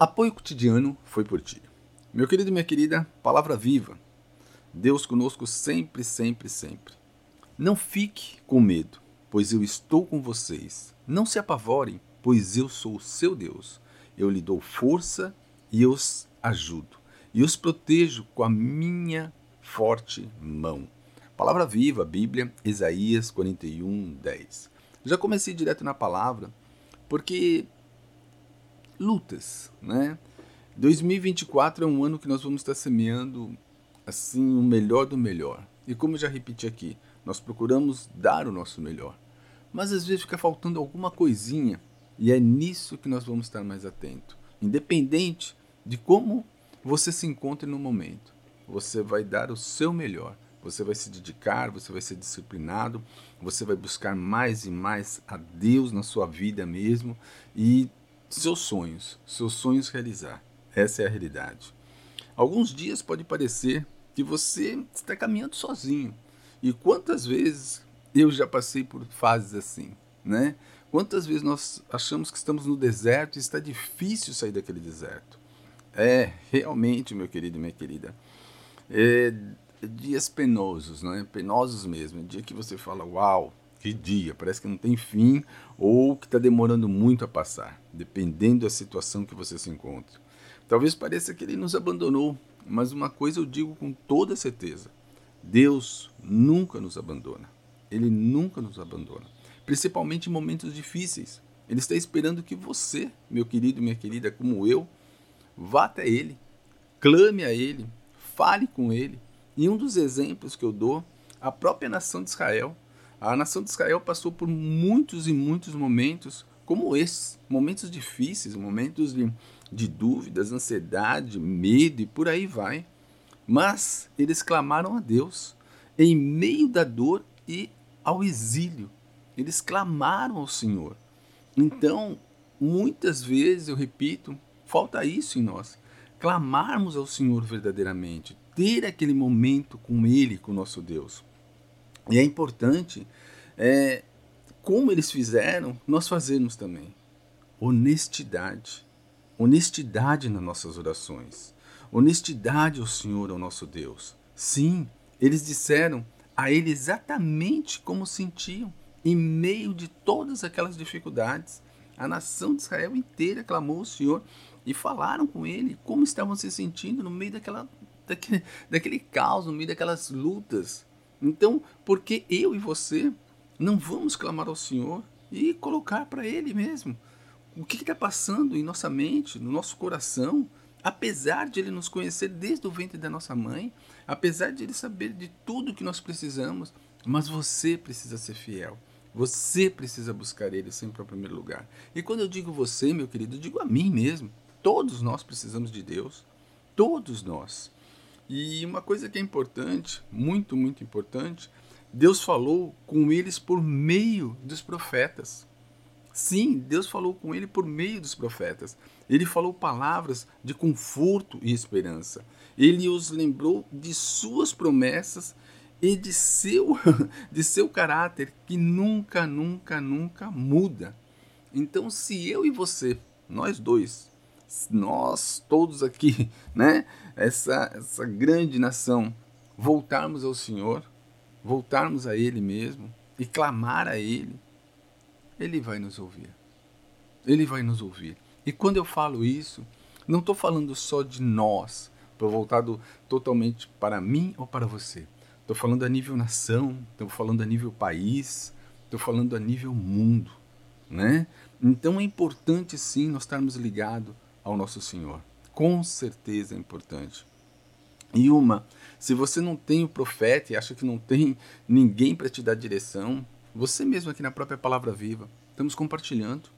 Apoio cotidiano foi por ti. Meu querido e minha querida, palavra viva. Deus conosco sempre, sempre, sempre. Não fique com medo, pois eu estou com vocês. Não se apavorem, pois eu sou o seu Deus. Eu lhe dou força e os ajudo. E os protejo com a minha forte mão. Palavra viva, Bíblia, Isaías 41, 10. Já comecei direto na palavra, porque lutas, né? 2024 é um ano que nós vamos estar semeando assim o melhor do melhor. E como eu já repeti aqui, nós procuramos dar o nosso melhor. Mas às vezes fica faltando alguma coisinha e é nisso que nós vamos estar mais atentos. Independente de como você se encontre no momento, você vai dar o seu melhor. Você vai se dedicar, você vai ser disciplinado, você vai buscar mais e mais a Deus na sua vida mesmo e seus sonhos, seus sonhos realizar. Essa é a realidade. Alguns dias pode parecer que você está caminhando sozinho. E quantas vezes eu já passei por fases assim, né? Quantas vezes nós achamos que estamos no deserto e está difícil sair daquele deserto? É, realmente, meu querido e minha querida. É, dias penosos, né? Penosos mesmo. Dia que você fala, uau, que dia, parece que não tem fim ou que está demorando muito a passar, dependendo da situação que você se encontra. Talvez pareça que ele nos abandonou, mas uma coisa eu digo com toda certeza: Deus nunca nos abandona. Ele nunca nos abandona, principalmente em momentos difíceis. Ele está esperando que você, meu querido minha querida, como eu, vá até Ele, clame a Ele, fale com Ele. E um dos exemplos que eu dou, a própria nação de Israel, a nação de Israel passou por muitos e muitos momentos como esses, momentos difíceis, momentos de, de dúvidas, ansiedade, medo e por aí vai. Mas eles clamaram a Deus em meio da dor e ao exílio. Eles clamaram ao Senhor. Então, muitas vezes, eu repito, falta isso em nós. Clamarmos ao Senhor verdadeiramente, ter aquele momento com Ele, com o nosso Deus. E é importante, é, como eles fizeram, nós fazemos também. Honestidade. Honestidade nas nossas orações. Honestidade ao Senhor, ao nosso Deus. Sim, eles disseram a Ele exatamente como sentiam, em meio de todas aquelas dificuldades. A nação de Israel inteira clamou ao Senhor e falaram com Ele como estavam se sentindo no meio daquela, daquele, daquele caos, no meio daquelas lutas. Então, por que eu e você não vamos clamar ao Senhor e colocar para Ele mesmo o que está passando em nossa mente, no nosso coração, apesar de Ele nos conhecer desde o ventre da nossa mãe, apesar de Ele saber de tudo que nós precisamos, mas você precisa ser fiel. Você precisa buscar Ele sempre ao primeiro lugar. E quando eu digo você, meu querido, eu digo a mim mesmo. Todos nós precisamos de Deus. Todos nós. E uma coisa que é importante, muito, muito importante, Deus falou com eles por meio dos profetas. Sim, Deus falou com ele por meio dos profetas. Ele falou palavras de conforto e esperança. Ele os lembrou de suas promessas e de seu, de seu caráter que nunca, nunca, nunca muda. Então, se eu e você, nós dois, nós todos aqui, né, essa, essa grande nação, voltarmos ao Senhor, voltarmos a Ele mesmo e clamar a Ele, Ele vai nos ouvir. Ele vai nos ouvir. E quando eu falo isso, não estou falando só de nós, estou voltado totalmente para mim ou para você. Estou falando a nível nação, estou falando a nível país, estou falando a nível mundo, né? Então é importante sim nós estarmos ligados ao nosso Senhor. Com certeza é importante. E uma, se você não tem o profeta e acha que não tem ninguém para te dar direção, você mesmo aqui na própria Palavra Viva, estamos compartilhando,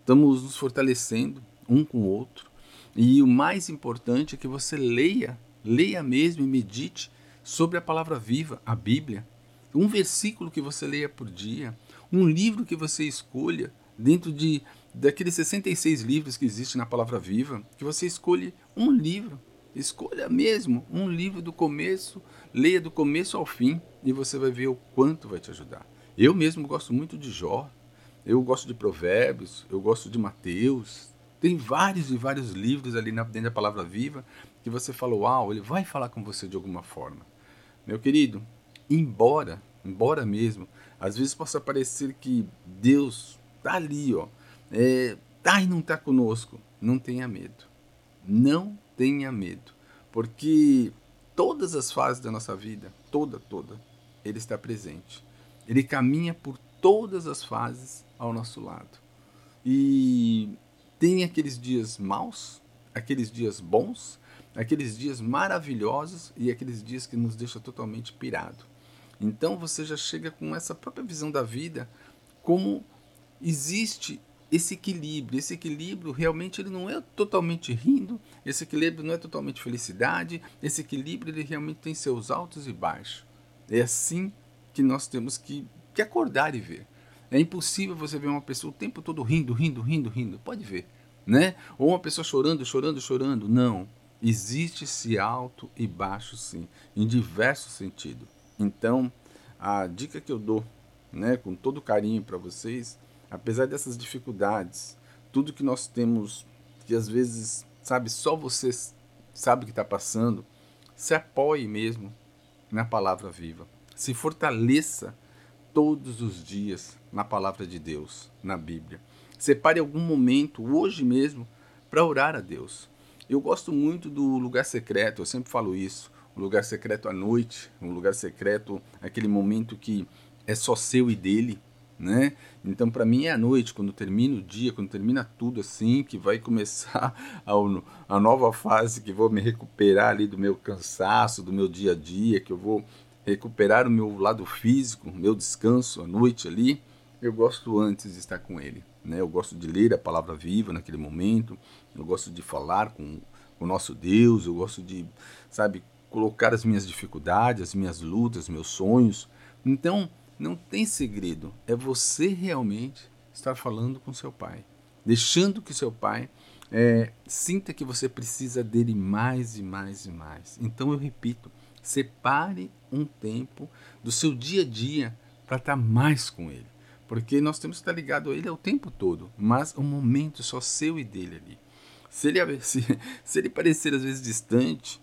estamos nos fortalecendo um com o outro. E o mais importante é que você leia, leia mesmo e medite sobre a palavra viva, a Bíblia. Um versículo que você leia por dia, um livro que você escolha dentro de daqueles 66 livros que existem na Palavra Viva, que você escolhe um livro. Escolha mesmo um livro do começo, leia do começo ao fim e você vai ver o quanto vai te ajudar. Eu mesmo gosto muito de Jó, eu gosto de Provérbios, eu gosto de Mateus. Tem vários e vários livros ali dentro da palavra viva que você fala, uau, ele vai falar com você de alguma forma. Meu querido, embora, embora mesmo, às vezes possa parecer que Deus está ali, ó, é, e não está conosco, não tenha medo. Não tenha medo, porque todas as fases da nossa vida, toda, toda, Ele está presente. Ele caminha por todas as fases ao nosso lado. E tem aqueles dias maus, aqueles dias bons, aqueles dias maravilhosos e aqueles dias que nos deixa totalmente pirado. Então você já chega com essa própria visão da vida, como existe esse equilíbrio. Esse equilíbrio realmente ele não é totalmente rindo, esse equilíbrio não é totalmente felicidade, esse equilíbrio ele realmente tem seus altos e baixos. É assim que nós temos que, que acordar e ver. É impossível você ver uma pessoa o tempo todo rindo, rindo, rindo, rindo. Pode ver, né? Ou uma pessoa chorando, chorando, chorando. Não. Existe esse alto e baixo sim, em diversos sentidos. Então, a dica que eu dou, né, com todo carinho para vocês, apesar dessas dificuldades, tudo que nós temos, que às vezes, sabe, só você sabe o que está passando, se apoie mesmo na palavra viva. Se fortaleça todos os dias na palavra de Deus, na Bíblia. Separe algum momento, hoje mesmo, para orar a Deus. Eu gosto muito do lugar secreto, eu sempre falo isso. Um lugar secreto à noite, um lugar secreto, aquele momento que é só seu e dele, né? Então, para mim é à noite, quando termina o dia, quando termina tudo assim, que vai começar a, a nova fase, que vou me recuperar ali do meu cansaço, do meu dia a dia, que eu vou recuperar o meu lado físico, meu descanso à noite ali. Eu gosto antes de estar com ele. Né? Eu gosto de ler a palavra viva naquele momento, eu gosto de falar com o nosso Deus, eu gosto de, sabe, colocar as minhas dificuldades, as minhas lutas, meus sonhos. Então, não tem segredo, é você realmente estar falando com seu pai, deixando que seu pai é, sinta que você precisa dele mais e mais e mais. Então, eu repito, separe um tempo do seu dia a dia para estar mais com ele. Porque nós temos que estar ligado a ele o tempo todo, mas um momento só seu e dele ali. Se ele, se, se ele parecer às vezes distante,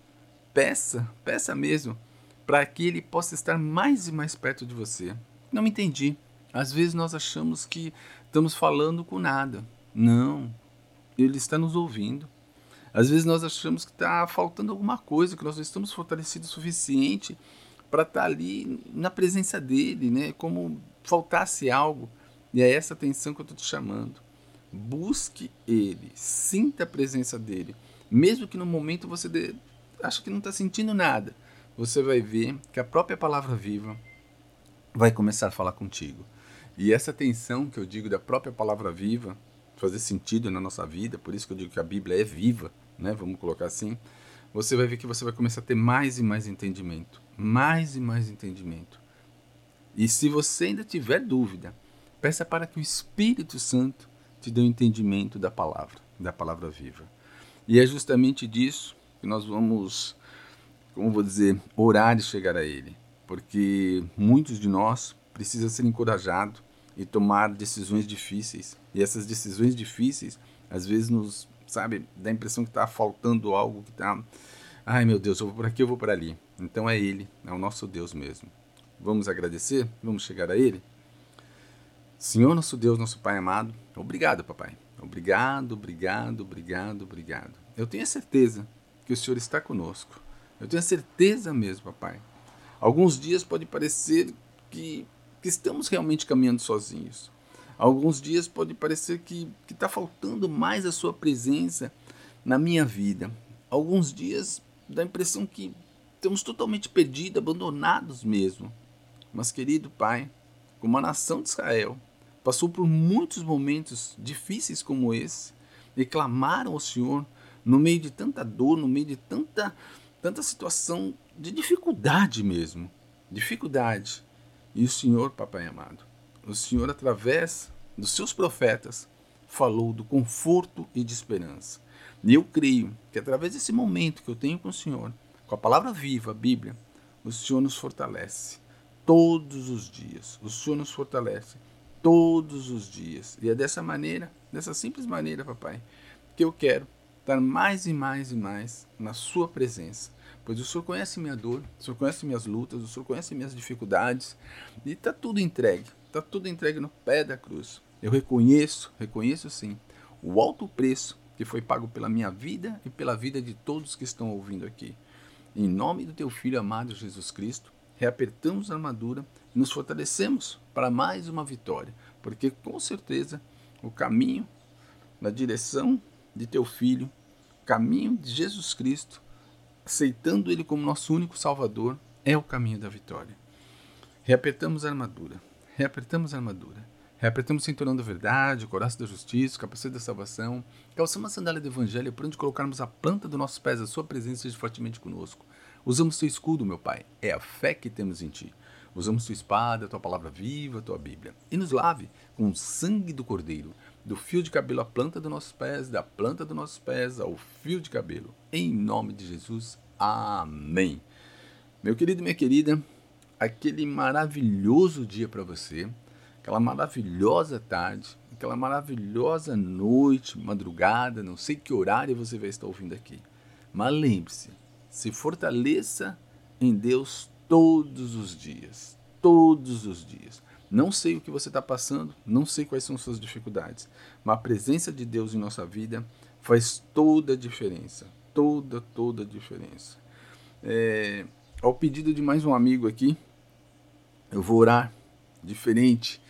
peça, peça mesmo, para que ele possa estar mais e mais perto de você. Não entendi. Às vezes nós achamos que estamos falando com nada. Não, ele está nos ouvindo. Às vezes nós achamos que está faltando alguma coisa, que nós não estamos fortalecidos o suficiente para estar tá ali na presença dele, né? Como faltasse algo. E é essa atenção que eu estou te chamando. Busque ele, sinta a presença dele. Mesmo que no momento você de... acha que não está sentindo nada, você vai ver que a própria palavra viva vai começar a falar contigo. E essa atenção que eu digo da própria palavra viva, fazer sentido na nossa vida, por isso que eu digo que a Bíblia é viva, né? vamos colocar assim, você vai ver que você vai começar a ter mais e mais entendimento. Mais e mais entendimento. E se você ainda tiver dúvida, peça para que o Espírito Santo te dê o um entendimento da palavra, da palavra viva. E é justamente disso que nós vamos, como vou dizer, orar e chegar a Ele. Porque muitos de nós precisam ser encorajados e tomar decisões difíceis. E essas decisões difíceis, às vezes, nos, sabe, dá a impressão que está faltando algo, que está. Ai meu Deus, eu vou por aqui, eu vou por ali. Então é Ele, é o nosso Deus mesmo. Vamos agradecer? Vamos chegar a Ele? Senhor, nosso Deus, nosso Pai amado, obrigado, papai. Obrigado, obrigado, obrigado, obrigado. Eu tenho a certeza que o Senhor está conosco. Eu tenho certeza mesmo, papai. Alguns dias pode parecer que, que estamos realmente caminhando sozinhos. Alguns dias pode parecer que está faltando mais a sua presença na minha vida. Alguns dias dá a impressão que estamos totalmente perdidos, abandonados mesmo. Mas, querido Pai, como a nação de Israel passou por muitos momentos difíceis como esse e clamaram ao Senhor no meio de tanta dor, no meio de tanta, tanta situação de dificuldade mesmo. Dificuldade. E o Senhor, Papai amado, o Senhor, através dos seus profetas, falou do conforto e de esperança. E eu creio que através desse momento que eu tenho com o Senhor, com a palavra viva, a Bíblia, o Senhor nos fortalece todos os dias. O Senhor nos fortalece todos os dias. E é dessa maneira, dessa simples maneira, papai, porque eu quero estar mais e mais e mais na Sua presença. Pois o Senhor conhece minha dor, o Senhor conhece minhas lutas, o Senhor conhece minhas dificuldades e está tudo entregue, está tudo entregue no pé da cruz. Eu reconheço, reconheço sim, o alto preço que foi pago pela minha vida e pela vida de todos que estão ouvindo aqui. Em nome do teu filho amado Jesus Cristo, reapertamos a armadura e nos fortalecemos para mais uma vitória, porque com certeza o caminho na direção de teu filho, caminho de Jesus Cristo, aceitando ele como nosso único salvador, é o caminho da vitória. Reapertamos a armadura, reapertamos a armadura Reapertamos o cinturão da verdade, o coração da justiça, o capacete da salvação. Calçamos a sandália do evangelho por onde colocarmos a planta dos nossos pés, a sua presença esteja fortemente conosco. Usamos teu escudo, meu Pai. É a fé que temos em ti. Usamos tua espada, tua palavra viva, tua Bíblia. E nos lave com o sangue do Cordeiro, do fio de cabelo à planta dos nossos pés, da planta dos nossos pés ao fio de cabelo. Em nome de Jesus. Amém. Meu querido minha querida, aquele maravilhoso dia para você aquela maravilhosa tarde, aquela maravilhosa noite, madrugada, não sei que horário você vai estar ouvindo aqui. Mas lembre-se, se fortaleça em Deus todos os dias. Todos os dias. Não sei o que você está passando, não sei quais são suas dificuldades, mas a presença de Deus em nossa vida faz toda a diferença. Toda, toda a diferença. É, ao pedido de mais um amigo aqui, eu vou orar diferente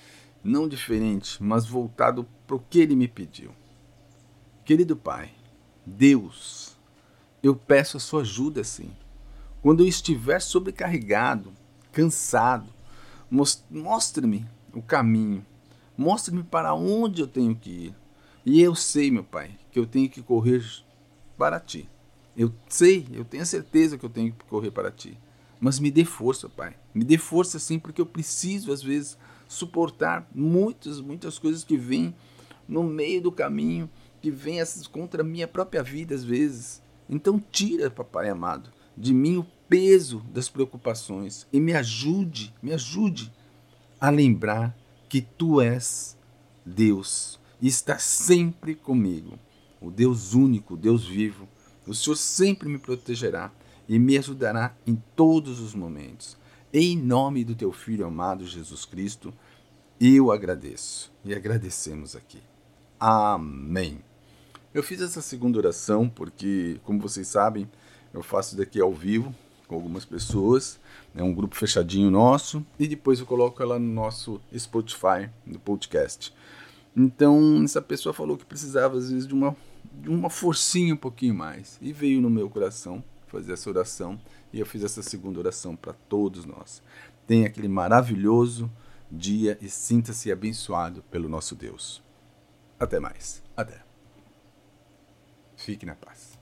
não diferente, mas voltado para o que ele me pediu. Querido Pai, Deus, eu peço a sua ajuda sim. Quando eu estiver sobrecarregado, cansado, mostre-me o caminho, mostre-me para onde eu tenho que ir. E eu sei, meu Pai, que eu tenho que correr para ti. Eu sei, eu tenho a certeza que eu tenho que correr para ti. Mas me dê força, Pai. Me dê força sim, porque eu preciso, às vezes, suportar muitas, muitas coisas que vêm no meio do caminho, que vêm contra a minha própria vida às vezes. Então tira, papai amado, de mim o peso das preocupações e me ajude, me ajude a lembrar que tu és Deus e está sempre comigo, o Deus único, o Deus vivo. O Senhor sempre me protegerá e me ajudará em todos os momentos. Em nome do teu Filho amado Jesus Cristo, eu agradeço e agradecemos aqui. Amém. Eu fiz essa segunda oração porque, como vocês sabem, eu faço daqui ao vivo com algumas pessoas, é um grupo fechadinho nosso, e depois eu coloco ela no nosso Spotify, no podcast. Então, essa pessoa falou que precisava, às vezes, de uma, de uma forcinha um pouquinho mais, e veio no meu coração fazer essa oração e eu fiz essa segunda oração para todos nós. Tenha aquele maravilhoso dia e sinta-se abençoado pelo nosso Deus. Até mais. Até. Fique na paz.